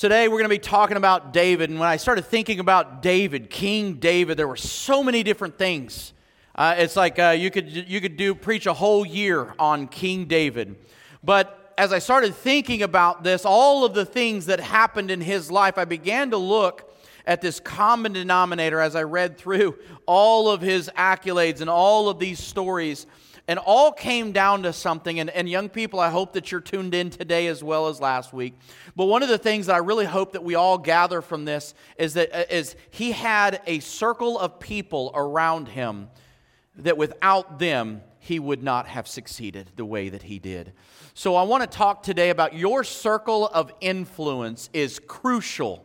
Today we're going to be talking about David. And when I started thinking about David, King David, there were so many different things. Uh, it's like uh, you could you could do preach a whole year on King David. But as I started thinking about this, all of the things that happened in his life, I began to look at this common denominator as I read through all of his accolades and all of these stories and all came down to something. And, and young people, I hope that you're tuned in today as well as last week. But one of the things that I really hope that we all gather from this is that uh, he had a circle of people around him that without them, he would not have succeeded the way that he did. So I want to talk today about your circle of influence is crucial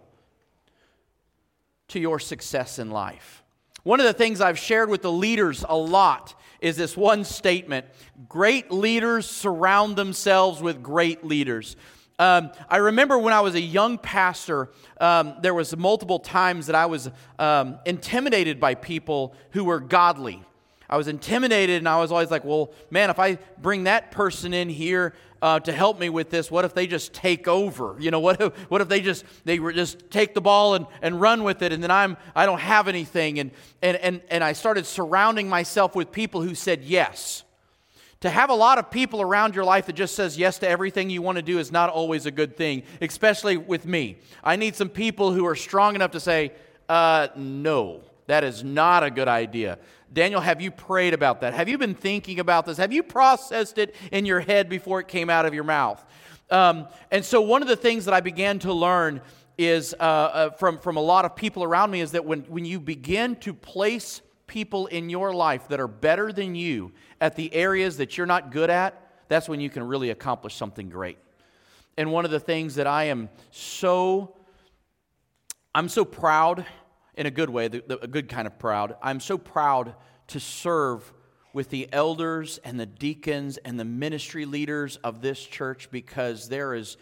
to your success in life. One of the things I've shared with the leaders a lot is this one statement Great leaders surround themselves with great leaders. Um, I remember when I was a young pastor, um, there was multiple times that I was um, intimidated by people who were godly. I was intimidated, and I was always like, well, man, if I bring that person in here uh, to help me with this, what if they just take over? You know, what if, what if they just they just take the ball and, and run with it, and then I'm I don't have anything, and and and and I started surrounding myself with people who said yes. To have a lot of people around your life that just says yes to everything you want to do is not always a good thing, especially with me. I need some people who are strong enough to say, uh, no, that is not a good idea. Daniel, have you prayed about that? Have you been thinking about this? Have you processed it in your head before it came out of your mouth? Um, and so, one of the things that I began to learn is uh, uh, from, from a lot of people around me is that when, when you begin to place people in your life that are better than you at the areas that you're not good at, that's when you can really accomplish something great. And one of the things that I am so, I'm so proud in a good way, the, the, a good kind of proud. I'm so proud to serve with the elders and the deacons and the ministry leaders of this church because there is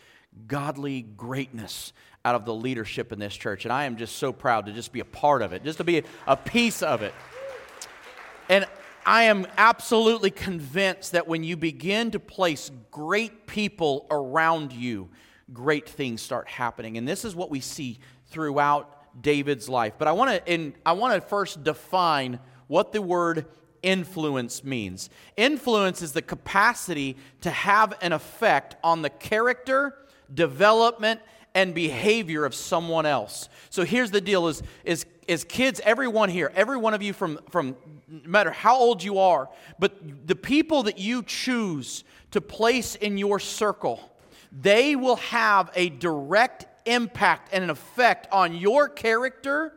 godly greatness out of the leadership in this church. And I am just so proud to just be a part of it, just to be a piece of it. And I am absolutely convinced that when you begin to place great people around you, great things start happening. And this is what we see throughout David's life. But I want to I want to first define what the word influence means. Influence is the capacity to have an effect on the character, development, and behavior of someone else. So here's the deal is is is kids everyone here, every one of you from from no matter how old you are, but the people that you choose to place in your circle, they will have a direct impact and an effect on your character,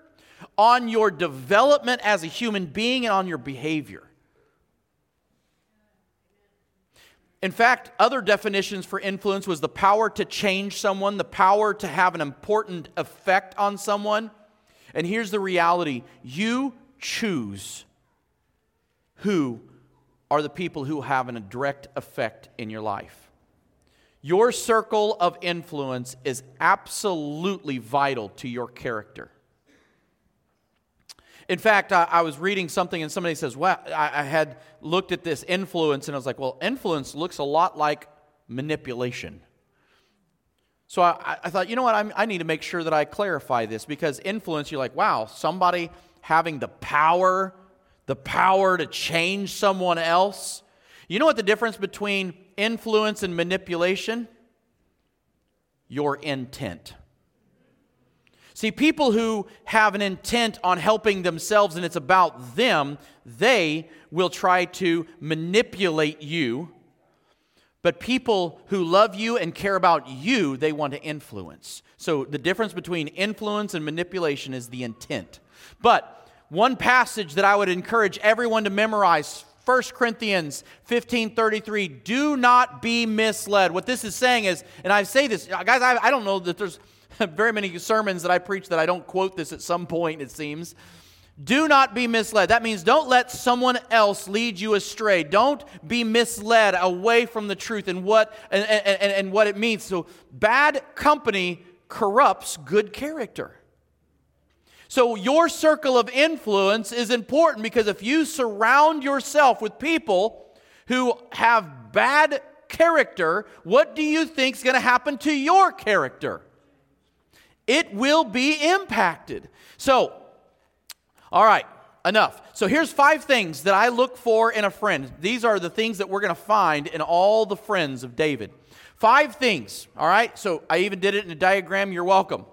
on your development as a human being, and on your behavior. In fact, other definitions for influence was the power to change someone, the power to have an important effect on someone. And here's the reality you choose who are the people who have a direct effect in your life. Your circle of influence is absolutely vital to your character. In fact, I, I, was reading something and somebody says, Well, I, I had looked at this influence and I was like, Well, influence looks a lot like manipulation. So I, I thought, you know what, I'm, i need to make sure that I clarify this because influence, you're like, wow, somebody having the power, the power to change someone else. You know what the difference between influence and manipulation? Your intent. See, people who have an intent on helping themselves and it's about them, they will try to manipulate you. But people who love you and care about you, they want to influence. So the difference between influence and manipulation is the intent. But one passage that I would encourage everyone to memorize 1 Corinthians 15 33, do not be misled. What this is saying is, and I say this, guys, I, I don't know that there's very many sermons that I preach that I don't quote this at some point, it seems. Do not be misled. That means don't let someone else lead you astray. Don't be misled away from the truth and what, and, and, and what it means. So, bad company corrupts good character. So, your circle of influence is important because if you surround yourself with people who have bad character, what do you think is going to happen to your character? it will be impacted. So, all right, enough. So here's five things that I look for in a friend. These are the things that we're going to find in all the friends of David. Five things, all right? So I even did it in a diagram. You're welcome.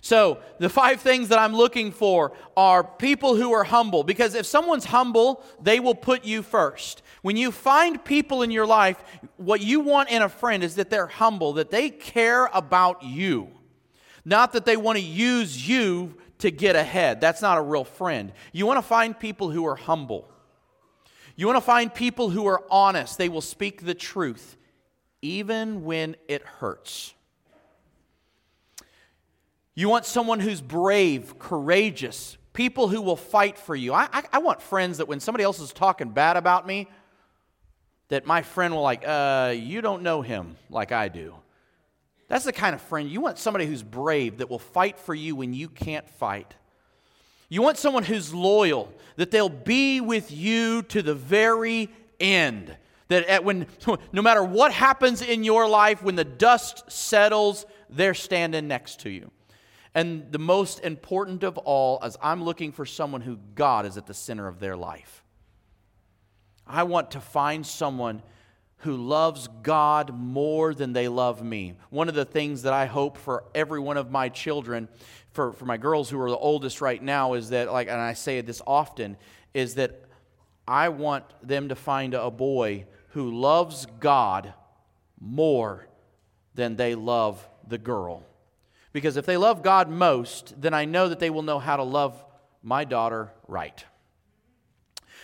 So, the five things that I'm looking for are people who are humble, because if someone's humble, they will put you first. When you find people in your life, what you want in a friend is that they're humble, that they care about you, not that they want to use you to get ahead. That's not a real friend. You want to find people who are humble. You want to find people who are honest. They will speak the truth, even when it hurts. You want someone who's brave, courageous, people who will fight for you. I, I, I, want friends that when somebody else is talking bad about me, that my friend will like, uh, you don't know him like I do. That's the kind of friend you want somebody who's brave, that will fight for you when you can't fight. You want someone who's loyal, that they'll be with you to the very end. That when, no matter what happens in your life, when the dust settles, they're standing next to you. And the most important of all is I'm looking for someone who God is at the center of their life. I want to find someone who loves God more than they love me. One of the things that I hope for every one of my children, for, for my girls who are the oldest right now, is that, like, and I say this often, is that I want them to find a boy who loves God more than they love the girl. Because if they love God most, then I know that they will know how to love my daughter right.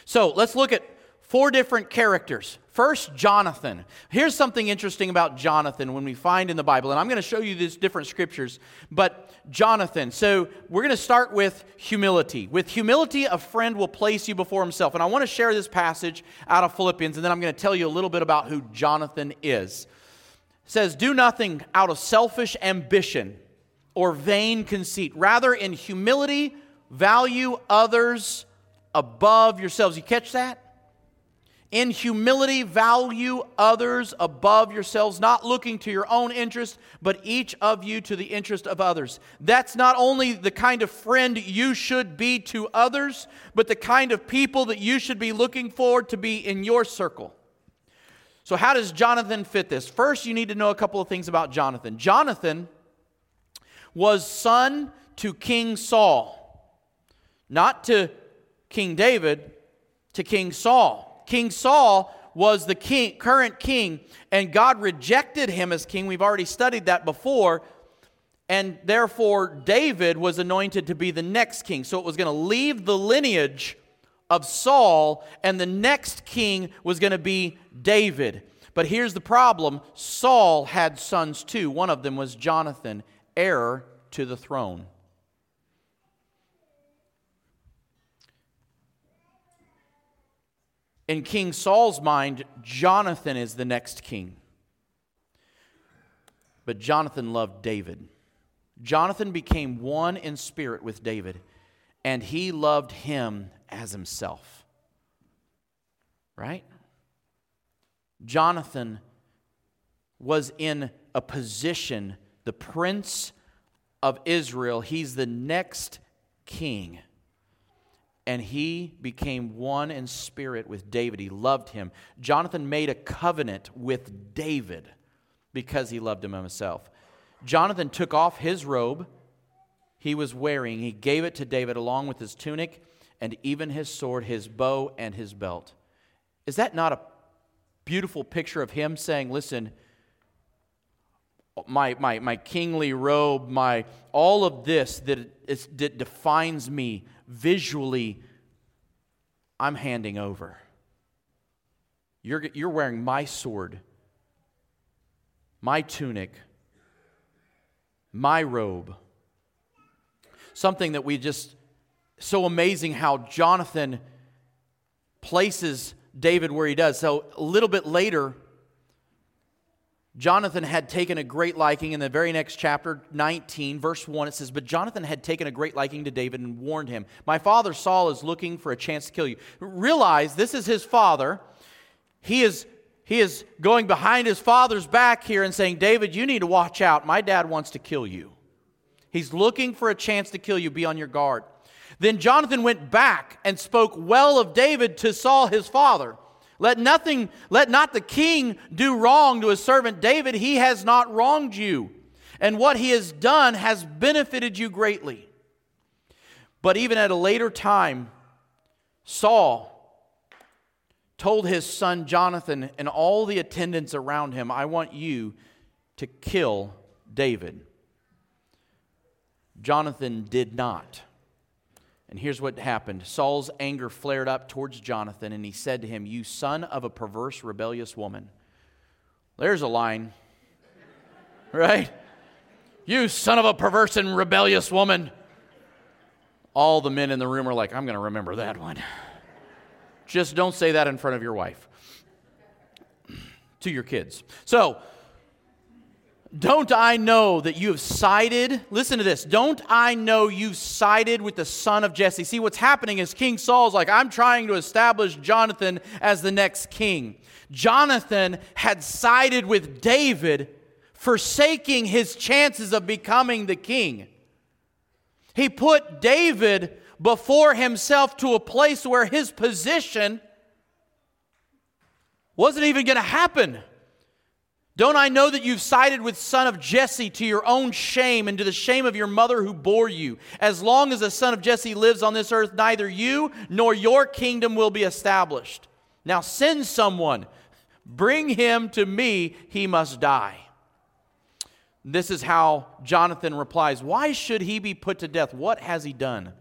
So let's look at four different characters. First, Jonathan. Here's something interesting about Jonathan when we find in the Bible, and I'm going to show you these different scriptures. But Jonathan, so we're going to start with humility. With humility, a friend will place you before himself. And I want to share this passage out of Philippians, and then I'm going to tell you a little bit about who Jonathan is. It says, Do nothing out of selfish ambition or vain conceit. Rather, in humility, value others above yourselves. You catch that? In humility, value others above yourselves, not looking to your own interest, but each of you to the interest of others. That's not only the kind of friend you should be to others, but the kind of people that you should be looking for to be in your circle. So, how does Jonathan fit this? First, you need to know a couple of things about Jonathan. Jonathan was son to King Saul, not to King David, to King Saul. King Saul was the king, current king, and God rejected him as king. We've already studied that before. And therefore, David was anointed to be the next king. So it was going to leave the lineage of Saul, and the next king was going to be David. But here's the problem Saul had sons too. One of them was Jonathan, heir to the throne. In King Saul's mind, Jonathan is the next king. But Jonathan loved David. Jonathan became one in spirit with David, and he loved him as himself. Right? Jonathan was in a position, the prince of Israel. He's the next king. And he became one in spirit with David. He loved him. Jonathan made a covenant with David because he loved him himself. Jonathan took off his robe he was wearing, he gave it to David along with his tunic and even his sword, his bow, and his belt. Is that not a beautiful picture of him saying, Listen, my, my, my kingly robe, my, all of this that, is, that defines me visually, I'm handing over. You're, you're wearing my sword, my tunic, my robe. Something that we just, so amazing how Jonathan places David where he does. So a little bit later, Jonathan had taken a great liking in the very next chapter, 19, verse 1. It says, But Jonathan had taken a great liking to David and warned him, My father Saul is looking for a chance to kill you. Realize this is his father. He is, he is going behind his father's back here and saying, David, you need to watch out. My dad wants to kill you. He's looking for a chance to kill you. Be on your guard. Then Jonathan went back and spoke well of David to Saul his father. Let nothing, let not the king do wrong to his servant David. He has not wronged you, and what he has done has benefited you greatly. But even at a later time, Saul told his son Jonathan and all the attendants around him, I want you to kill David. Jonathan did not. And here's what happened Saul's anger flared up towards Jonathan, and he said to him, You son of a perverse, rebellious woman. There's a line, right? You son of a perverse and rebellious woman. All the men in the room are like, I'm going to remember that one. Just don't say that in front of your wife to your kids. So, don't I know that you have sided? Listen to this. Don't I know you've sided with the son of Jesse? See, what's happening is King Saul's like, I'm trying to establish Jonathan as the next king. Jonathan had sided with David, forsaking his chances of becoming the king. He put David before himself to a place where his position wasn't even going to happen. Don't I know that you've sided with son of Jesse to your own shame and to the shame of your mother who bore you? As long as the son of Jesse lives on this earth, neither you nor your kingdom will be established. Now send someone, bring him to me, he must die. This is how Jonathan replies Why should he be put to death? What has he done?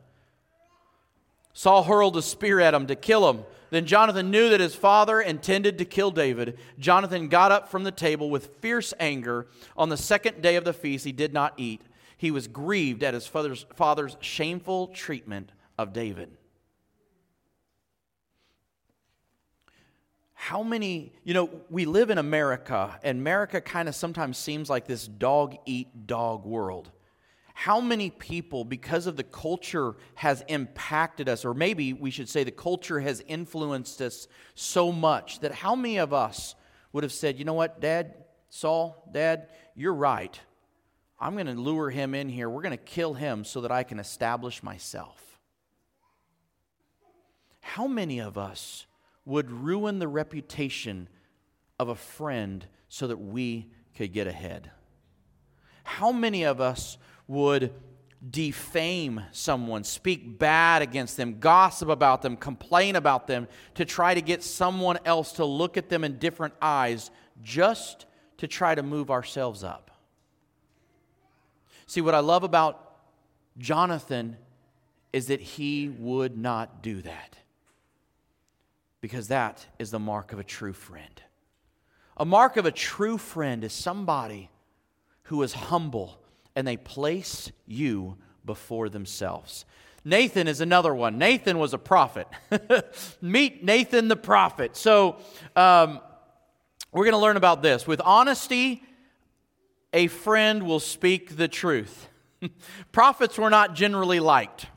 Saul hurled a spear at him to kill him. Then Jonathan knew that his father intended to kill David. Jonathan got up from the table with fierce anger. On the second day of the feast, he did not eat. He was grieved at his father's, father's shameful treatment of David. How many, you know, we live in America, and America kind of sometimes seems like this dog eat dog world how many people, because of the culture, has impacted us, or maybe we should say the culture has influenced us so much that how many of us would have said, you know what, Dad, Saul, Dad, you're right. I'm going to lure him in here. We're going to kill him so that I can establish myself. How many of us would ruin the reputation of a friend so that we could get ahead? How many of us would defame someone, speak bad against them, gossip about them, complain about them, to try to get someone else to look at them in different eyes just to try to move ourselves up. See, what I love about Jonathan is that he would not do that because that is the mark of a true friend. A mark of a true friend is somebody who is humble and they place you before themselves. Nathan is another one. Nathan was a prophet. Meet Nathan the prophet. So, um, we're going to learn about this. With honesty, a friend will speak the truth. Prophets were not generally liked,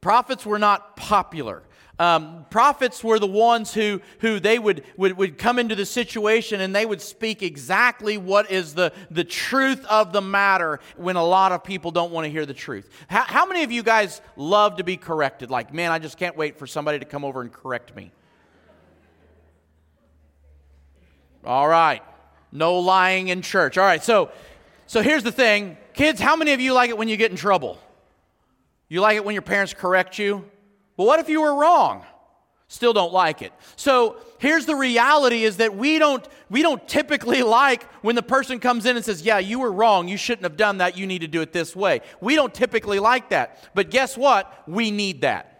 prophets were not popular. Um, prophets were the ones who, who they would, would, would come into the situation and they would speak exactly what is the, the truth of the matter when a lot of people don't want to hear the truth. How, how many of you guys love to be corrected? Like, man, I just can't wait for somebody to come over and correct me. All right. No lying in church. All right. So, so here's the thing. Kids, how many of you like it when you get in trouble? You like it when your parents correct you? Well, what if you were wrong? Still don't like it. So here's the reality is that we don't we don't typically like when the person comes in and says, Yeah, you were wrong, you shouldn't have done that, you need to do it this way. We don't typically like that. But guess what? We need that.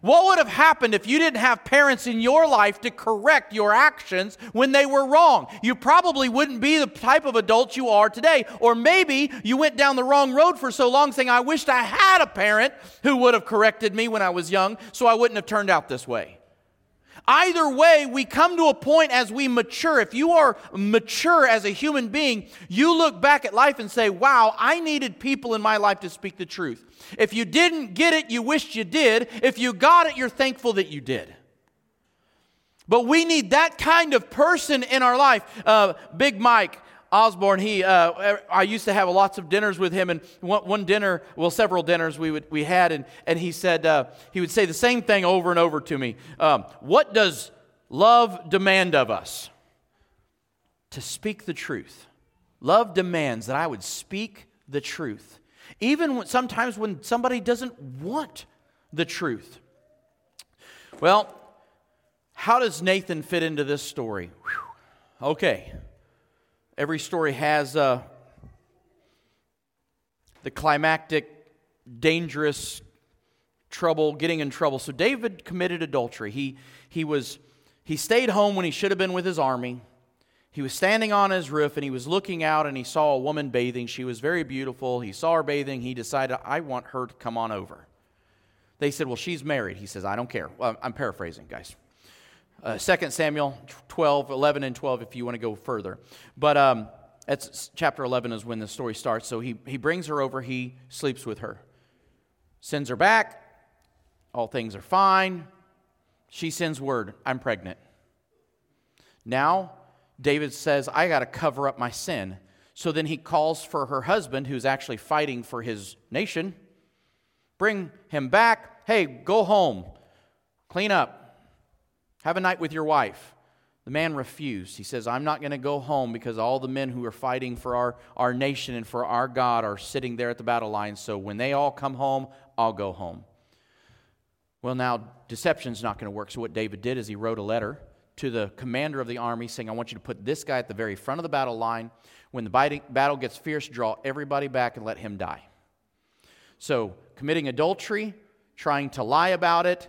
What would have happened if you didn't have parents in your life to correct your actions when they were wrong? You probably wouldn't be the type of adult you are today. Or maybe you went down the wrong road for so long saying, I wished I had a parent who would have corrected me when I was young so I wouldn't have turned out this way. Either way, we come to a point as we mature. If you are mature as a human being, you look back at life and say, Wow, I needed people in my life to speak the truth. If you didn't get it, you wished you did. If you got it, you're thankful that you did. But we need that kind of person in our life. Uh, Big Mike, Osborne, he, uh, I used to have lots of dinners with him, and one, one dinner, well, several dinners we, would, we had, and, and he said, uh, he would say the same thing over and over to me. Um, what does love demand of us? To speak the truth. Love demands that I would speak the truth, even when, sometimes when somebody doesn't want the truth. Well, how does Nathan fit into this story? Whew. Okay. Every story has uh, the climactic, dangerous trouble, getting in trouble. So David committed adultery. He, he, was, he stayed home when he should have been with his army. He was standing on his roof and he was looking out and he saw a woman bathing. She was very beautiful. He saw her bathing. He decided, I want her to come on over. They said, Well, she's married. He says, I don't care. Well, I'm paraphrasing, guys. Uh, 2 Samuel 12, 11, and 12, if you want to go further. But um, that's chapter 11 is when the story starts. So he, he brings her over, he sleeps with her, sends her back. All things are fine. She sends word, I'm pregnant. Now, David says, I got to cover up my sin. So then he calls for her husband, who's actually fighting for his nation. Bring him back. Hey, go home. Clean up. Have a night with your wife. The man refused. He says, I'm not going to go home because all the men who are fighting for our, our nation and for our God are sitting there at the battle line. So when they all come home, I'll go home. Well, now, deception's not going to work. So what David did is he wrote a letter to the commander of the army saying, I want you to put this guy at the very front of the battle line. When the battle gets fierce, draw everybody back and let him die. So, committing adultery, trying to lie about it,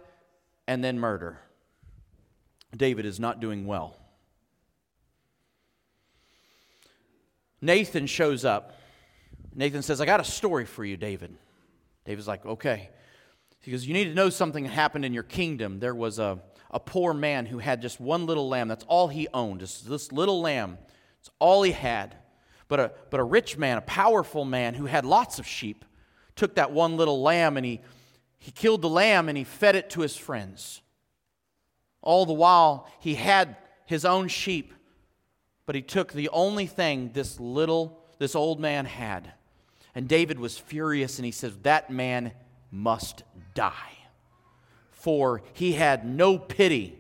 and then murder. David is not doing well. Nathan shows up. Nathan says, I got a story for you, David. David's like, okay. He goes, You need to know something happened in your kingdom. There was a a poor man who had just one little lamb. That's all he owned, just this little lamb. It's all he had. But a, but a rich man, a powerful man who had lots of sheep, took that one little lamb and he, he killed the lamb and he fed it to his friends. All the while, he had his own sheep, but he took the only thing this little, this old man had. And David was furious and he says, That man must die for he had no pity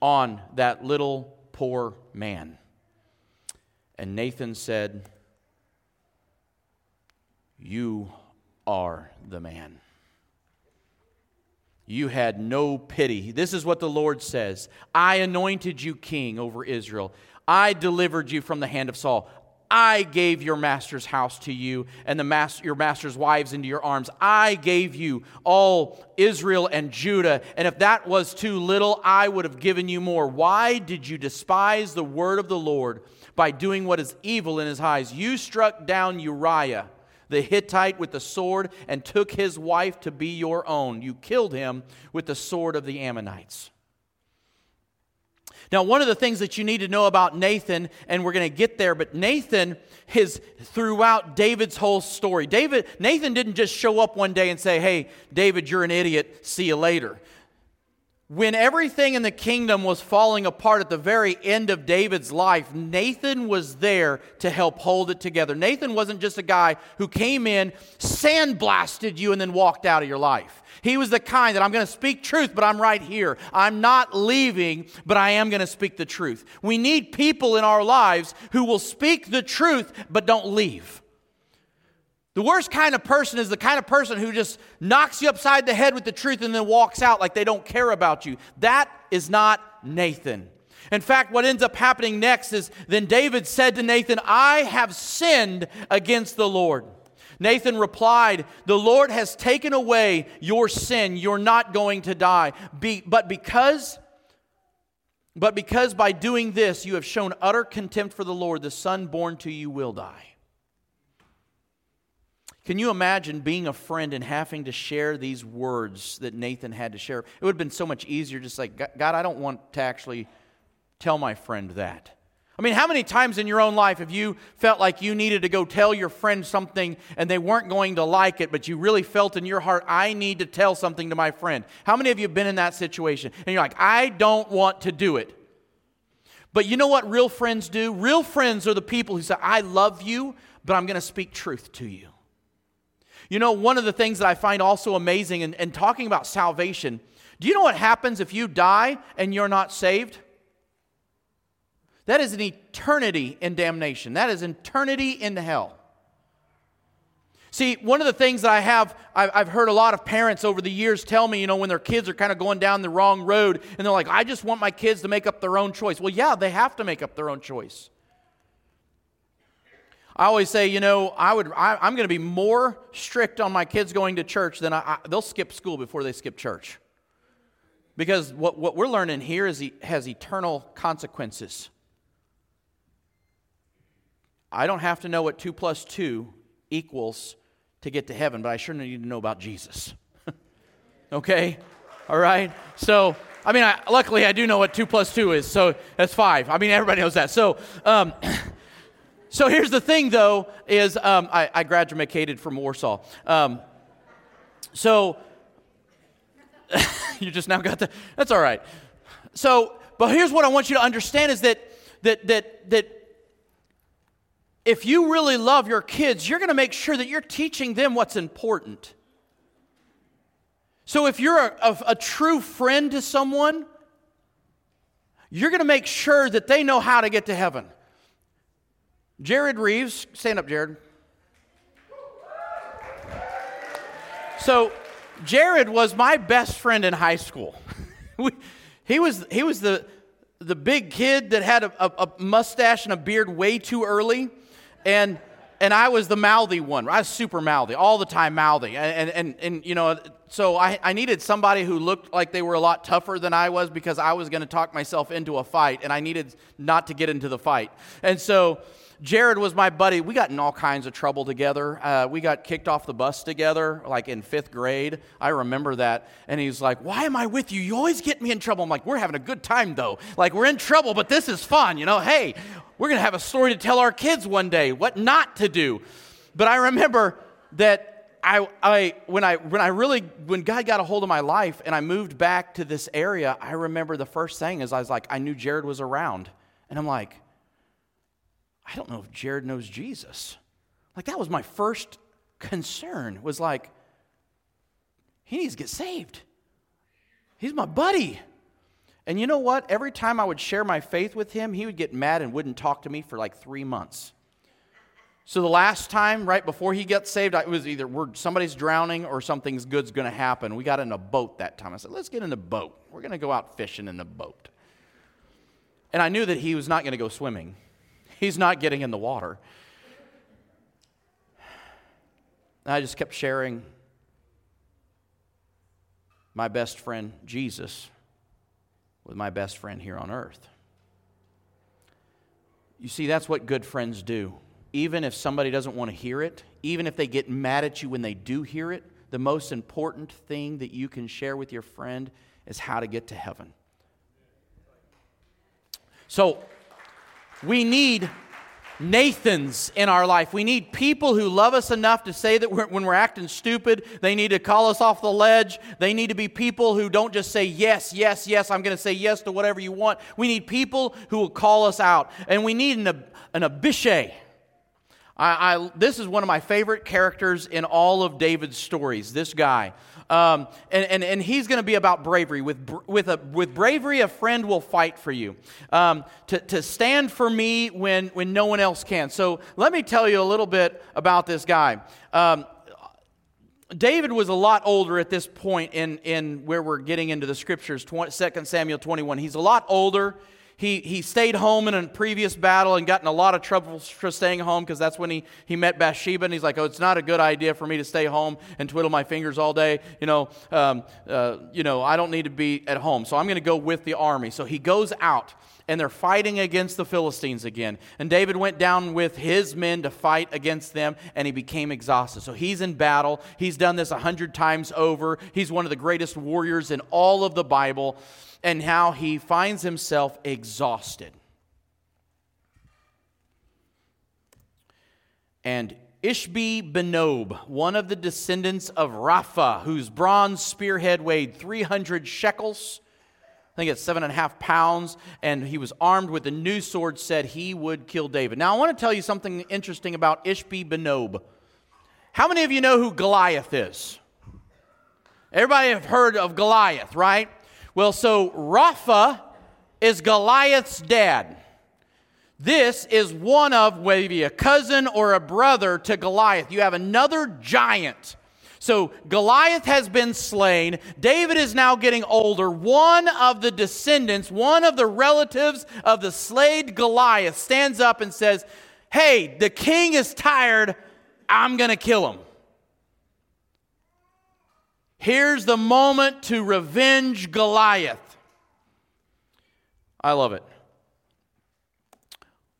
on that little poor man. And Nathan said, You are the man. You had no pity. This is what the Lord says I anointed you king over Israel. I delivered you from the hand of Saul. I gave your master's house to you and the master, your master's wives into your arms. I gave you all Israel and Judah. And if that was too little, I would have given you more. Why did you despise the word of the Lord by doing what is evil in his eyes? You struck down Uriah the Hittite with the sword and took his wife to be your own. You killed him with the sword of the Ammonites. Now, one of the things that you need to know about Nathan, and we're going to get there, but Nathan is throughout David's whole story. David, Nathan didn't just show up one day and say, Hey, David, you're an idiot. See you later. When everything in the kingdom was falling apart at the very end of David's life, Nathan was there to help hold it together. Nathan wasn't just a guy who came in, sandblasted you, and then walked out of your life. He was the kind that I'm going to speak truth, but I'm right here. I'm not leaving, but I am going to speak the truth. We need people in our lives who will speak the truth, but don't leave. The worst kind of person is the kind of person who just knocks you upside the head with the truth and then walks out like they don't care about you. That is not Nathan. In fact, what ends up happening next is then David said to Nathan, I have sinned against the Lord. Nathan replied, The Lord has taken away your sin. You're not going to die. Be, but because but because by doing this you have shown utter contempt for the Lord, the son born to you will die. Can you imagine being a friend and having to share these words that Nathan had to share? It would have been so much easier, just like, God, I don't want to actually tell my friend that. I mean, how many times in your own life have you felt like you needed to go tell your friend something and they weren't going to like it, but you really felt in your heart, I need to tell something to my friend? How many of you have been in that situation? And you're like, I don't want to do it. But you know what real friends do? Real friends are the people who say, I love you, but I'm going to speak truth to you. You know, one of the things that I find also amazing in, in talking about salvation, do you know what happens if you die and you're not saved? That is an eternity in damnation. That is eternity in hell. See, one of the things that I have, I've heard a lot of parents over the years tell me, you know, when their kids are kind of going down the wrong road, and they're like, I just want my kids to make up their own choice. Well, yeah, they have to make up their own choice. I always say, you know, I would, I, am going to be more strict on my kids going to church than I, I, they'll skip school before they skip church. Because what, what we're learning here is has eternal consequences. I don't have to know what 2 plus 2 equals to get to heaven, but I sure need to know about Jesus. okay? All right? So, I mean, I, luckily I do know what 2 plus 2 is, so that's 5. I mean, everybody knows that. So, um, so here's the thing, though, is um, I, I, graduated from Warsaw. Um, so, you just now got the, that's all right. So, but here's what I want you to understand is that, that, that, that if you really love your kids, you're going to make sure that you're teaching them what's important. So if you're a, a, a true friend to someone, you're going to make sure that they know how to get to heaven. Jared Reeves, stand up, Jared. So, Jared was my best friend in high school. he was, he was the, the big kid that had a, a, a mustache and a beard way too early and and I was the mouthy one. I was super mouthy, all the time mouthy. And, and, and, you know, so I, I needed somebody who looked like they were a lot tougher than I was because I was going to talk myself into a fight and I needed not to get into the fight. And so Jared was my buddy. We got in all kinds of trouble together. Uh, we got kicked off the bus together, like in fifth grade. I remember that. And he's like, Why am I with you? You always get me in trouble. I'm like, We're having a good time, though. Like, we're in trouble, but this is fun. You know, hey, we're going to have a story to tell our kids one day, what not to do. But I remember that I, I, when I, when I really, when God got a hold of my life and I moved back to this area, I remember the first thing is I was like, I knew Jared was around. And I'm like, I don't know if Jared knows Jesus. Like that was my first concern was like, he needs to get saved. He's my buddy. And you know what? Every time I would share my faith with him, he would get mad and wouldn't talk to me for like three months. So the last time, right before he got saved, it was either we're, somebody's drowning or something's good's going to happen. We got in a boat that time. I said, let's get in the boat. We're going to go out fishing in the boat. And I knew that he was not going to go swimming. He's not getting in the water. And I just kept sharing my best friend, Jesus, with my best friend here on earth. You see, that's what good friends do. Even if somebody doesn't want to hear it, even if they get mad at you when they do hear it, the most important thing that you can share with your friend is how to get to heaven. So, we need Nathans in our life. We need people who love us enough to say that we're, when we're acting stupid, they need to call us off the ledge. They need to be people who don't just say, Yes, yes, yes, I'm going to say yes to whatever you want. We need people who will call us out. And we need an, an Abishai. I, I, this is one of my favorite characters in all of David's stories, this guy. Um, and, and, and he's going to be about bravery. With, with, a, with bravery, a friend will fight for you. Um, to, to stand for me when, when no one else can. So let me tell you a little bit about this guy. Um, David was a lot older at this point in, in where we're getting into the scriptures, 20, 2 Samuel 21. He's a lot older he, he stayed home in a previous battle and got in a lot of trouble for staying home because that's when he, he met Bathsheba and he's like, oh, it's not a good idea for me to stay home and twiddle my fingers all day. You know, um, uh, you know I don't need to be at home. So I'm going to go with the army. So he goes out and they're fighting against the Philistines again. And David went down with his men to fight against them, and he became exhausted. So he's in battle. He's done this a hundred times over. He's one of the greatest warriors in all of the Bible and how he finds himself exhausted. And Ishbi Benob, one of the descendants of Rapha, whose bronze spearhead weighed 300 shekels. I think it's seven and a half pounds, and he was armed with a new sword, said he would kill David. Now, I want to tell you something interesting about Ishbi Benob. How many of you know who Goliath is? Everybody have heard of Goliath, right? Well, so Rapha is Goliath's dad. This is one of maybe a cousin or a brother to Goliath. You have another giant. So Goliath has been slain. David is now getting older. One of the descendants, one of the relatives of the slayed Goliath, stands up and says, Hey, the king is tired. I'm going to kill him. Here's the moment to revenge Goliath. I love it.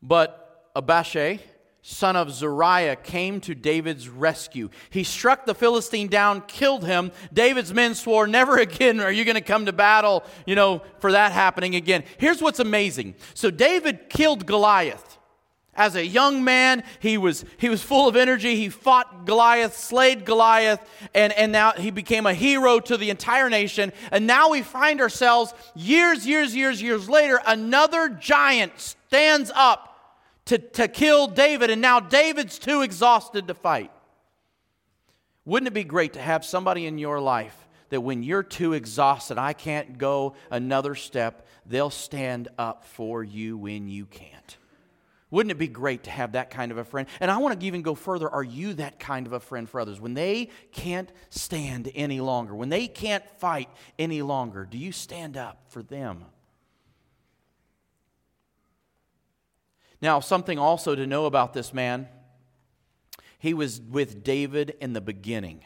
But Abishai, son of Zeruiah, came to David's rescue. He struck the Philistine down, killed him. David's men swore, Never again are you going to come to battle, you know, for that happening again. Here's what's amazing. So David killed Goliath. As a young man, he was, he was full of energy. He fought Goliath, slayed Goliath, and, and now he became a hero to the entire nation. And now we find ourselves years, years, years, years later, another giant stands up to, to kill David, and now David's too exhausted to fight. Wouldn't it be great to have somebody in your life that when you're too exhausted, I can't go another step, they'll stand up for you when you can't? Wouldn't it be great to have that kind of a friend? And I want to even go further. Are you that kind of a friend for others? When they can't stand any longer, when they can't fight any longer, do you stand up for them? Now, something also to know about this man he was with David in the beginning.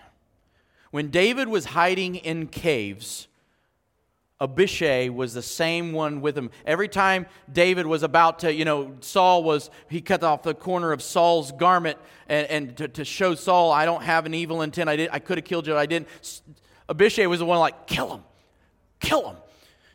When David was hiding in caves, Abishai was the same one with him. Every time David was about to, you know, Saul was, he cut off the corner of Saul's garment and, and to, to show Saul, I don't have an evil intent. I, did, I could have killed you, I didn't. Abishai was the one like, kill him, kill him.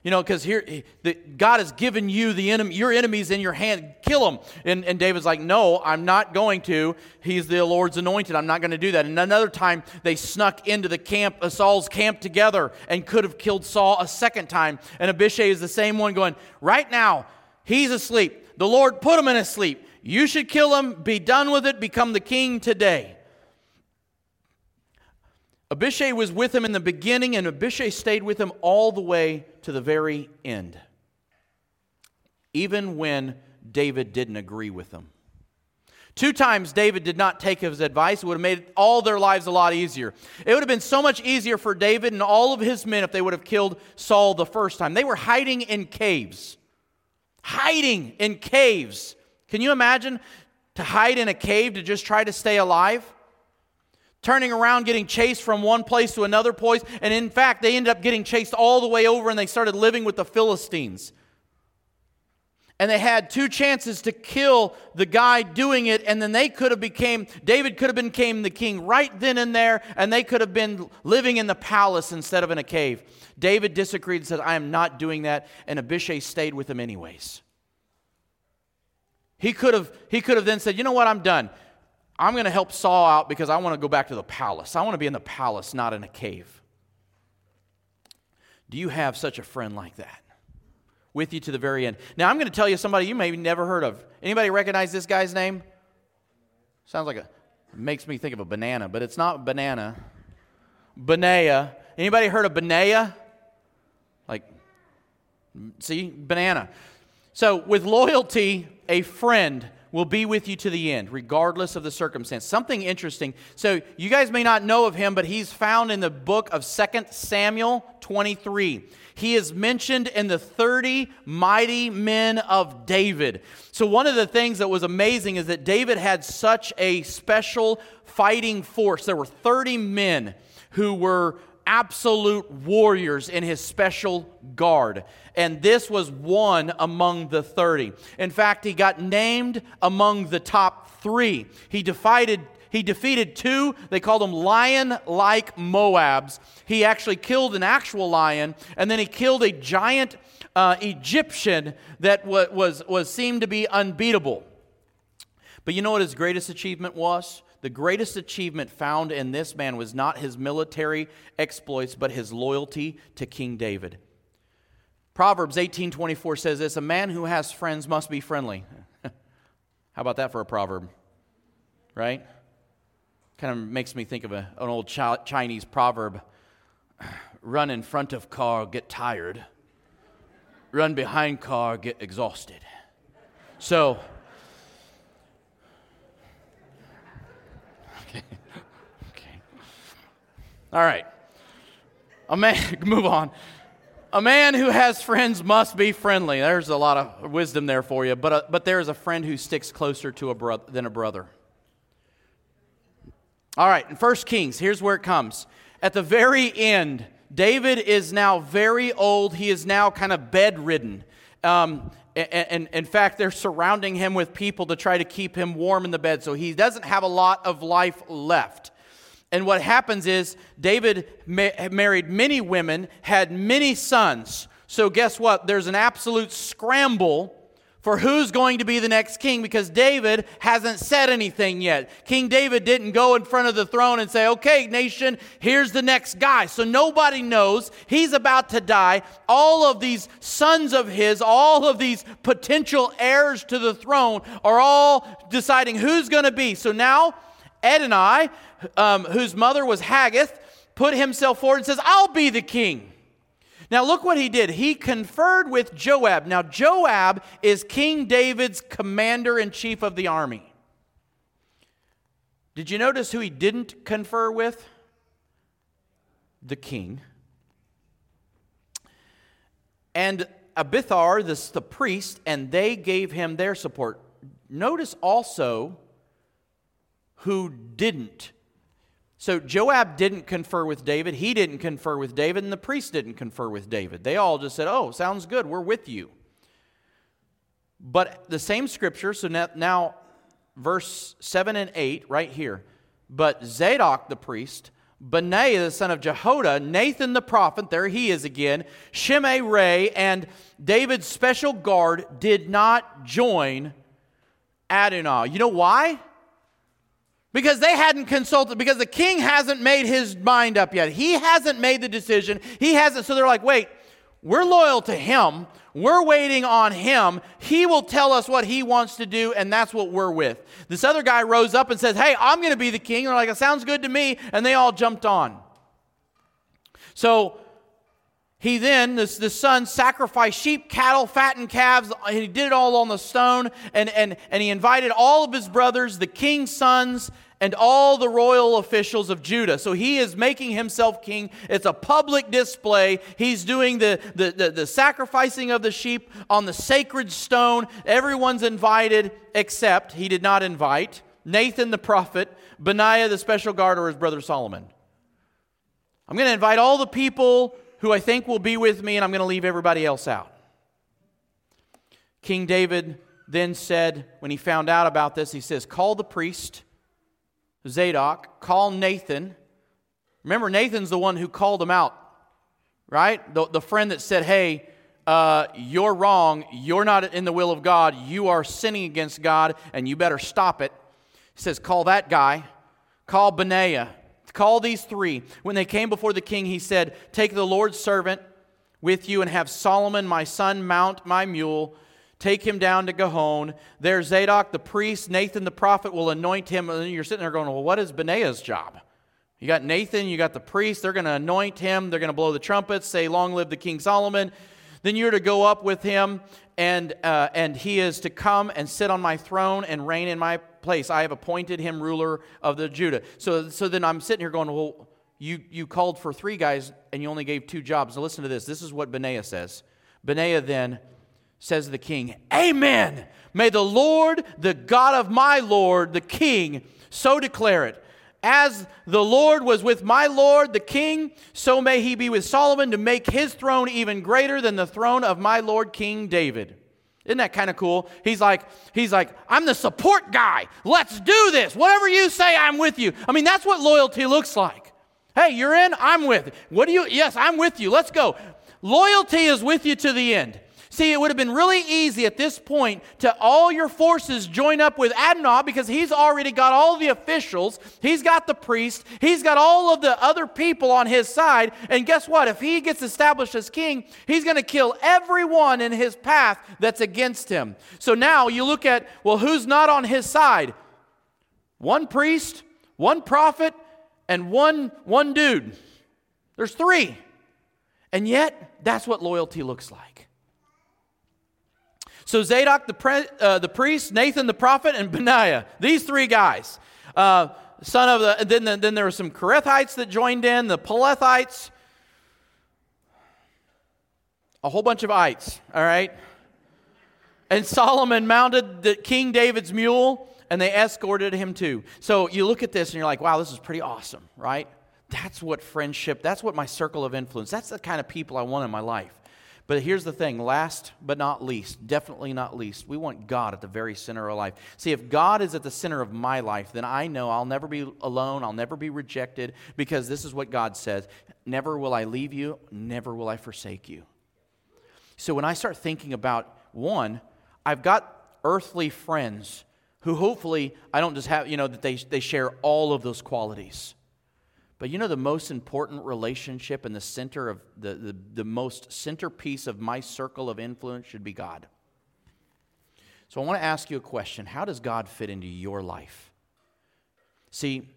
You know, because here, the, God has given you the enemy, your enemies in your hand. Kill them. And, and David's like, no, I'm not going to. He's the Lord's anointed. I'm not going to do that. And another time, they snuck into the camp, uh, Saul's camp together and could have killed Saul a second time. And Abishai is the same one going, right now, he's asleep. The Lord put him in a sleep. You should kill him, be done with it, become the king today. Abishai was with him in the beginning, and Abishai stayed with him all the way to the very end, even when David didn't agree with them. Two times David did not take his advice. It would have made all their lives a lot easier. It would have been so much easier for David and all of his men if they would have killed Saul the first time. They were hiding in caves. Hiding in caves. Can you imagine to hide in a cave to just try to stay alive? Turning around, getting chased from one place to another place. And in fact, they ended up getting chased all the way over and they started living with the Philistines. And they had two chances to kill the guy doing it, and then they could have became, David could have became the king right then and there, and they could have been living in the palace instead of in a cave. David disagreed and said, I am not doing that, and Abishai stayed with him anyways. He could have, he could have then said, You know what, I'm done. I'm going to help Saul out because I want to go back to the palace. I want to be in the palace, not in a cave. Do you have such a friend like that? With you to the very end. Now, I'm going to tell you somebody you may never heard of. Anybody recognize this guy's name? Sounds like a, makes me think of a banana, but it's not banana. Benaiah. Anybody heard of Benaiah? Like, see, banana. So, with loyalty, a friend will be with you to the end, regardless of the circumstance. Something interesting. So, you guys may not know of him, but he's found in the book of 2 Samuel 23. He is mentioned in the 30 mighty men of David. So, one of the things that was amazing is that David had such a special fighting force. There were 30 men who were absolute warriors in his special guard. And this was one among the 30. In fact, he got named among the top three. He defeated he defeated two, they called them lion like Moabs. He actually killed an actual lion, and then he killed a giant uh, Egyptian that was, was seemed to be unbeatable. But you know what his greatest achievement was? the greatest achievement found in this man was not his military exploits, but his loyalty to King David. Proverbs 18:24 says this, a man who has friends must be friendly. How about that for a proverb? Right? Kind of makes me think of a, an old Chinese proverb. Run in front of car, get tired. Run behind car, get exhausted. So, okay. okay. All right. A man, move on. A man who has friends must be friendly. There's a lot of wisdom there for you, but, uh, but there is a friend who sticks closer to a bro- than a brother. All right, in 1 Kings, here's where it comes. At the very end, David is now very old. He is now kind of bedridden. Um, and, in fact, they're surrounding him with people to try to keep him warm in the bed. So he doesn't have a lot of life left. And what happens is David ma- married many women, had many sons. So guess what? There's an absolute scramble for who's going to be the next king because David hasn't said anything yet. King David didn't go in front of the throne and say, Okay, nation, here's the next guy. So nobody knows. He's about to die. All of these sons of his, all of these potential heirs to the throne are all deciding who's going to be. So now, Adonijah, um, whose mother was Haggith, put himself forward and says, I'll be the king. Now, look what he did. He conferred with Joab. Now, Joab is King David's commander in chief of the army. Did you notice who he didn't confer with? The king. And Abiathar, this, the priest, and they gave him their support. Notice also who didn't so Joab didn't confer with David, he didn't confer with David, and the priest didn't confer with David. They all just said, Oh, sounds good, we're with you. But the same scripture, so now, now verse 7 and 8, right here. But Zadok the priest, Benaiah the son of Jehoiada, Nathan the prophet, there he is again, Shimei Ray, and David's special guard did not join Adonijah. You know why? Because they hadn't consulted, because the king hasn't made his mind up yet. He hasn't made the decision. He hasn't. So they're like, wait, we're loyal to him. We're waiting on him. He will tell us what he wants to do, and that's what we're with. This other guy rose up and says, Hey, I'm going to be the king. They're like, It sounds good to me. And they all jumped on. So he then, the, the son, sacrificed sheep, cattle, fattened calves. He did it all on the stone. And, and, and he invited all of his brothers, the king's sons, and all the royal officials of Judah. So he is making himself king. It's a public display. He's doing the, the, the, the, sacrificing of the sheep on the sacred stone. Everyone's invited, except he did not invite Nathan the prophet, Benaiah the special guard, or his brother Solomon. I'm going to invite all the people who I think will be with me, and I'm going to leave everybody else out. King David then said, when he found out about this, he says, Call the priest Zadok, call Nathan. Remember, Nathan's the one who called him out, right? The, the friend that said, Hey, uh, you're wrong. You're not in the will of God. You are sinning against God, and you better stop it. He says, Call that guy. Call Benaiah. Call these three. When they came before the king, he said, Take the Lord's servant with you and have Solomon, my son, mount my mule take him down to Gihon. There, Zadok the priest, Nathan the prophet will anoint him. And you're sitting there going, Well, what is Benaiah's job? You got Nathan, you got the priest. They're going to anoint him. They're going to blow the trumpets, say, Long live the King Solomon. Then you're to go up with him, and, uh, and he is to come and sit on my throne and reign in my place. I have appointed him ruler of the Judah. So, so then I'm sitting here going, Well, you, you called for three guys and you only gave two jobs. Now listen to this. This is what Benaiah says. Benaiah then says to the king, Amen. May the Lord, the God of my Lord, the king, so declare it. As the Lord was with my Lord, the king, so may he be with Solomon to make his throne even greater than the throne of my Lord King David. Isn't that kind of cool? He's like, he's like, I'm the support guy. Let's do this. Whatever you say, I'm with you. I mean, that's what loyalty looks like. Hey, you're in, I'm with. What do you? Yes, I'm with you. Let's go. Loyalty is with you to the end. See, it would have been really easy at this point to all your forces join up with Adonijah because he's already got all the officials, he's got the priest, he's got all of the other people on his side. And guess what? If he gets established as king, he's going to kill everyone in his path that's against him. So now you look at, well, who's not on his side? One priest, one prophet, and one, one dude. There's three. And yet, that's what loyalty looks like. So Zadok the, pre, uh, the priest, Nathan the prophet, and Benaiah, these three guys. Uh, son of the, then, then there were some Kerethites that joined in, the Pelethites, a whole bunch of ites, all right? And Solomon mounted the, King David's mule, and they escorted him too. So you look at this and you're like, wow, this is pretty awesome, right? That's what friendship, that's what my circle of influence, that's the kind of people I want in my life. But here's the thing last but not least, definitely not least, we want God at the very center of life. See, if God is at the center of my life, then I know I'll never be alone, I'll never be rejected, because this is what God says Never will I leave you, never will I forsake you. So when I start thinking about one, I've got earthly friends who hopefully I don't just have, you know, that they, they share all of those qualities. But you know, the most important relationship and the center of the, the, the most centerpiece of my circle of influence should be God. So I want to ask you a question How does God fit into your life? See,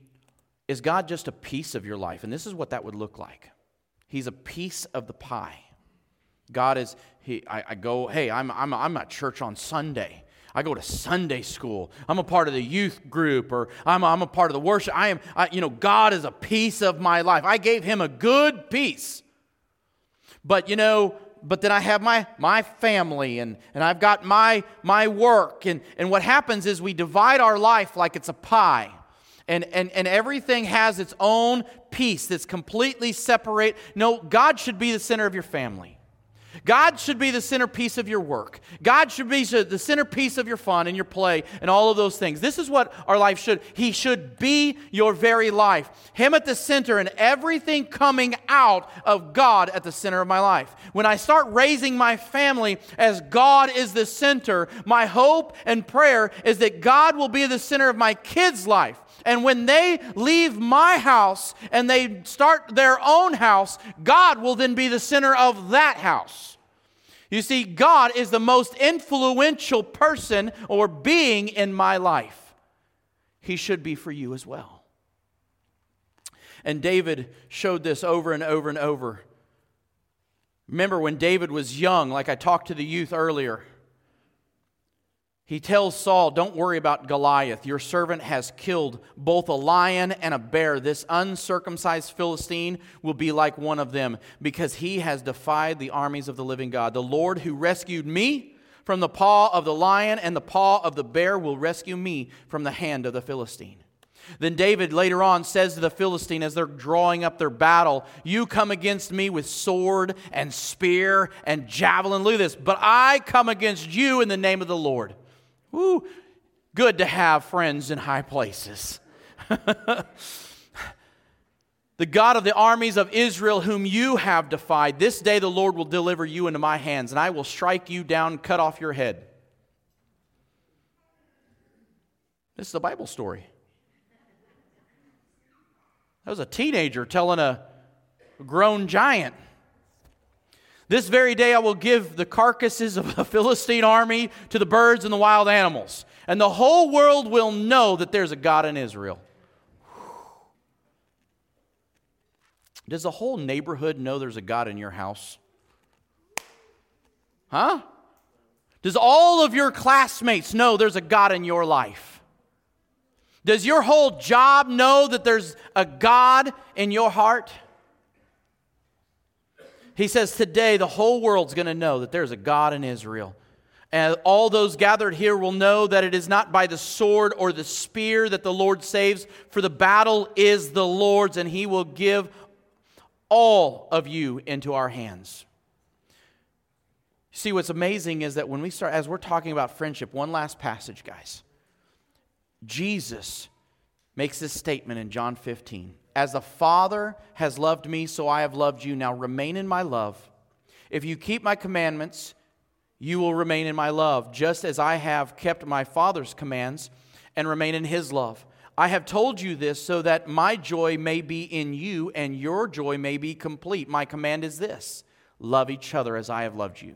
is God just a piece of your life? And this is what that would look like He's a piece of the pie. God is, he, I, I go, hey, I'm, I'm, I'm at church on Sunday. I go to Sunday school. I'm a part of the youth group, or I'm, I'm a part of the worship. I am, I, you know, God is a piece of my life. I gave him a good piece. But, you know, but then I have my, my family and, and I've got my, my work. And, and what happens is we divide our life like it's a pie. And, and, and everything has its own piece that's completely separate. No, God should be the center of your family. God should be the centerpiece of your work. God should be the centerpiece of your fun and your play and all of those things. This is what our life should. He should be your very life. Him at the center and everything coming out of God at the center of my life. When I start raising my family as God is the center, my hope and prayer is that God will be the center of my kids' life. And when they leave my house and they start their own house, God will then be the center of that house. You see, God is the most influential person or being in my life. He should be for you as well. And David showed this over and over and over. Remember when David was young, like I talked to the youth earlier, he tells Saul, Don't worry about Goliath. Your servant has killed both a lion and a bear. This uncircumcised Philistine will be like one of them because he has defied the armies of the living God. The Lord who rescued me from the paw of the lion and the paw of the bear will rescue me from the hand of the Philistine. Then David later on says to the Philistine as they're drawing up their battle, You come against me with sword and spear and javelin. Look at this. But I come against you in the name of the Lord Woo, good to have friends in high places. the God of the armies of Israel, whom you have defied, this day the Lord will deliver you into my hands, and I will strike you down, cut off your head. This is a Bible story. That was a teenager telling a grown giant. This very day I will give the carcasses of the Philistine army to the birds and the wild animals, and the whole world will know that there's a God in Israel. Does the whole neighborhood know there's a God in your house? Huh? Does all of your classmates know there's a God in your life? Does your whole job know that there's a God in your heart? He says, Today the whole world's going to know that there's a God in Israel. And all those gathered here will know that it is not by the sword or the spear that the Lord saves, for the battle is the Lord's, and he will give all of you into our hands. See, what's amazing is that when we start, as we're talking about friendship, one last passage, guys. Jesus makes this statement in John 15. As the Father has loved me, so I have loved you. Now remain in my love. If you keep my commandments, you will remain in my love, just as I have kept my Father's commands and remain in his love. I have told you this so that my joy may be in you and your joy may be complete. My command is this love each other as I have loved you.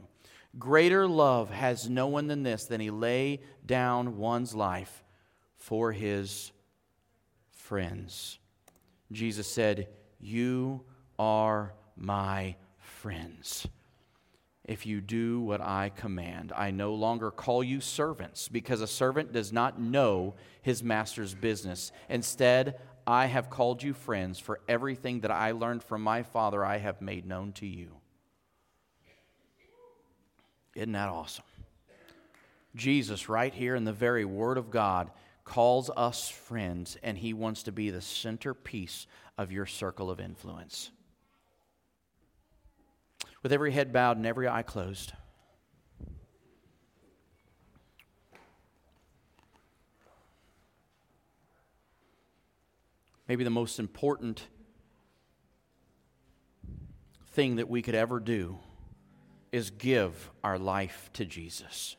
Greater love has no one than this, than he lay down one's life for his friends. Jesus said, You are my friends if you do what I command. I no longer call you servants, because a servant does not know his master's business. Instead, I have called you friends, for everything that I learned from my Father I have made known to you. Isn't that awesome? Jesus, right here in the very Word of God, calls us friends, and He wants to be the centerpiece of your circle of influence with every head bowed and every eye closed. Maybe the most important thing that we could ever do is give our life to Jesus.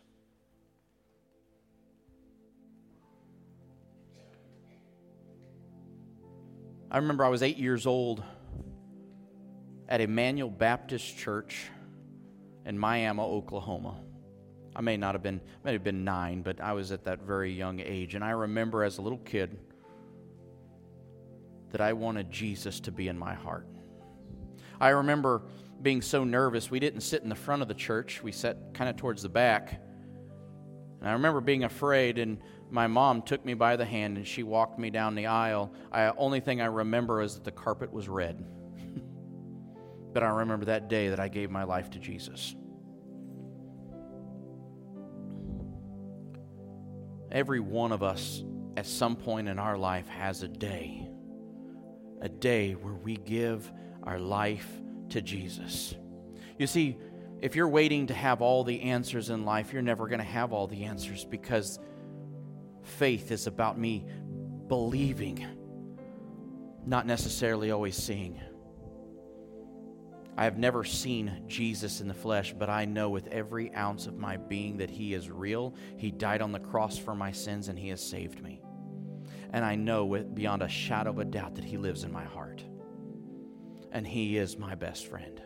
I remember I was eight years old at Emmanuel Baptist Church in Miami, Oklahoma. I may not have been, may have been nine, but I was at that very young age. And I remember as a little kid that I wanted Jesus to be in my heart. I remember being so nervous. We didn't sit in the front of the church, we sat kind of towards the back. And I remember being afraid, and my mom took me by the hand and she walked me down the aisle. The only thing I remember is that the carpet was red. But I remember that day that I gave my life to Jesus. Every one of us at some point in our life has a day, a day where we give our life to Jesus. You see, if you're waiting to have all the answers in life, you're never going to have all the answers because faith is about me believing, not necessarily always seeing. I have never seen Jesus in the flesh, but I know with every ounce of my being that He is real. He died on the cross for my sins and He has saved me. And I know with, beyond a shadow of a doubt that He lives in my heart. And He is my best friend.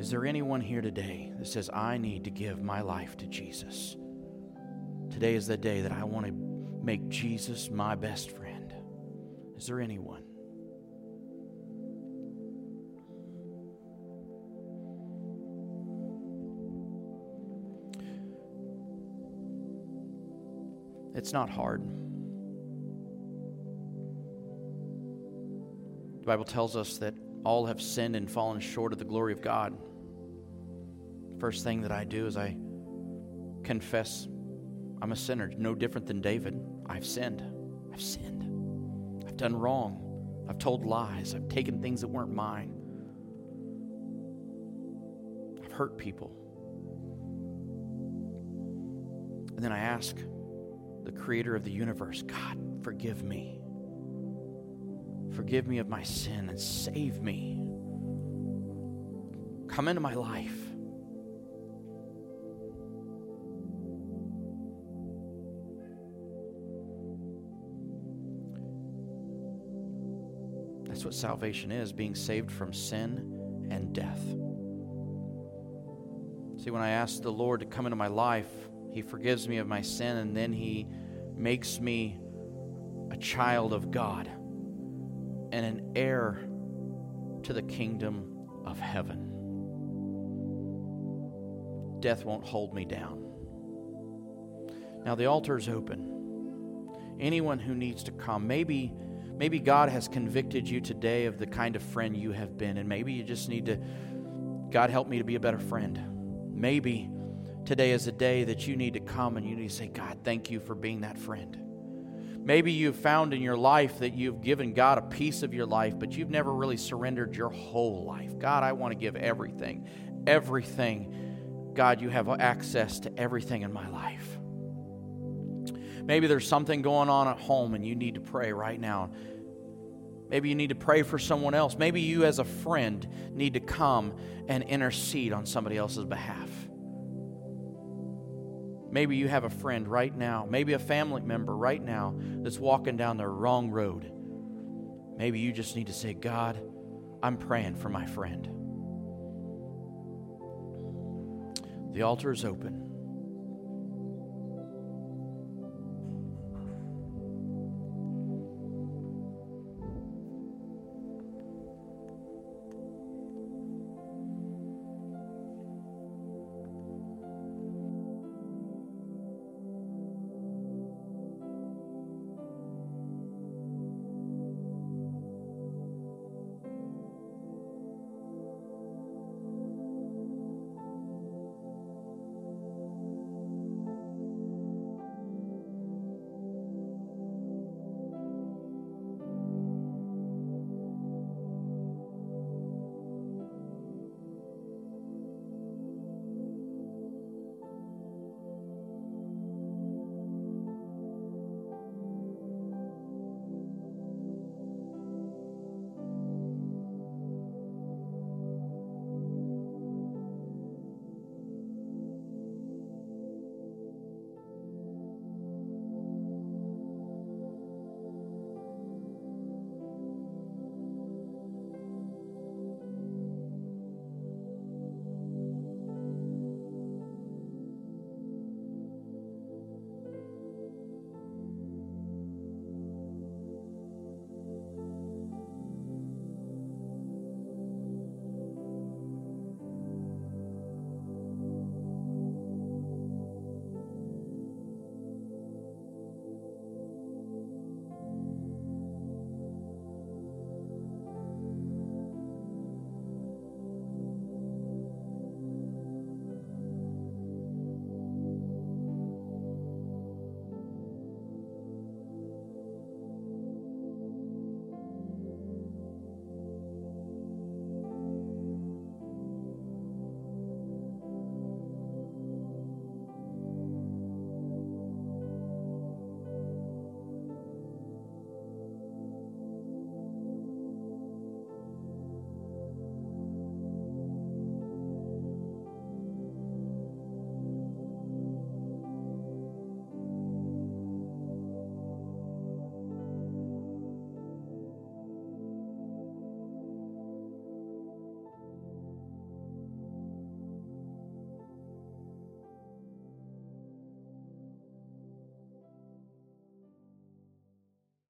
Is there anyone here today that says, I need to give my life to Jesus? Today is the day that I want to make Jesus my best friend. Is there anyone? It's not hard. The Bible tells us that all have sinned and fallen short of the glory of God. First thing that I do is I confess I'm a sinner, no different than David. I've sinned. I've sinned I've done wrong. I've told lies. I've taken things that weren't mine. I've hurt people. And then I ask the creator of the universe, God, forgive me. Forgive me of my sin and save me. Come into my life. That's what salvation is being saved from sin and death. See, when I ask the Lord to come into my life, He forgives me of my sin and then He makes me a child of God and an heir to the kingdom of heaven. Death won't hold me down. Now, the altar is open. Anyone who needs to come, maybe Maybe God has convicted you today of the kind of friend you have been, and maybe you just need to, God, help me to be a better friend. Maybe today is a day that you need to come and you need to say, God, thank you for being that friend. Maybe you've found in your life that you've given God a piece of your life, but you've never really surrendered your whole life. God, I want to give everything, everything. God, you have access to everything in my life. Maybe there's something going on at home and you need to pray right now. Maybe you need to pray for someone else. Maybe you, as a friend, need to come and intercede on somebody else's behalf. Maybe you have a friend right now, maybe a family member right now that's walking down the wrong road. Maybe you just need to say, God, I'm praying for my friend. The altar is open.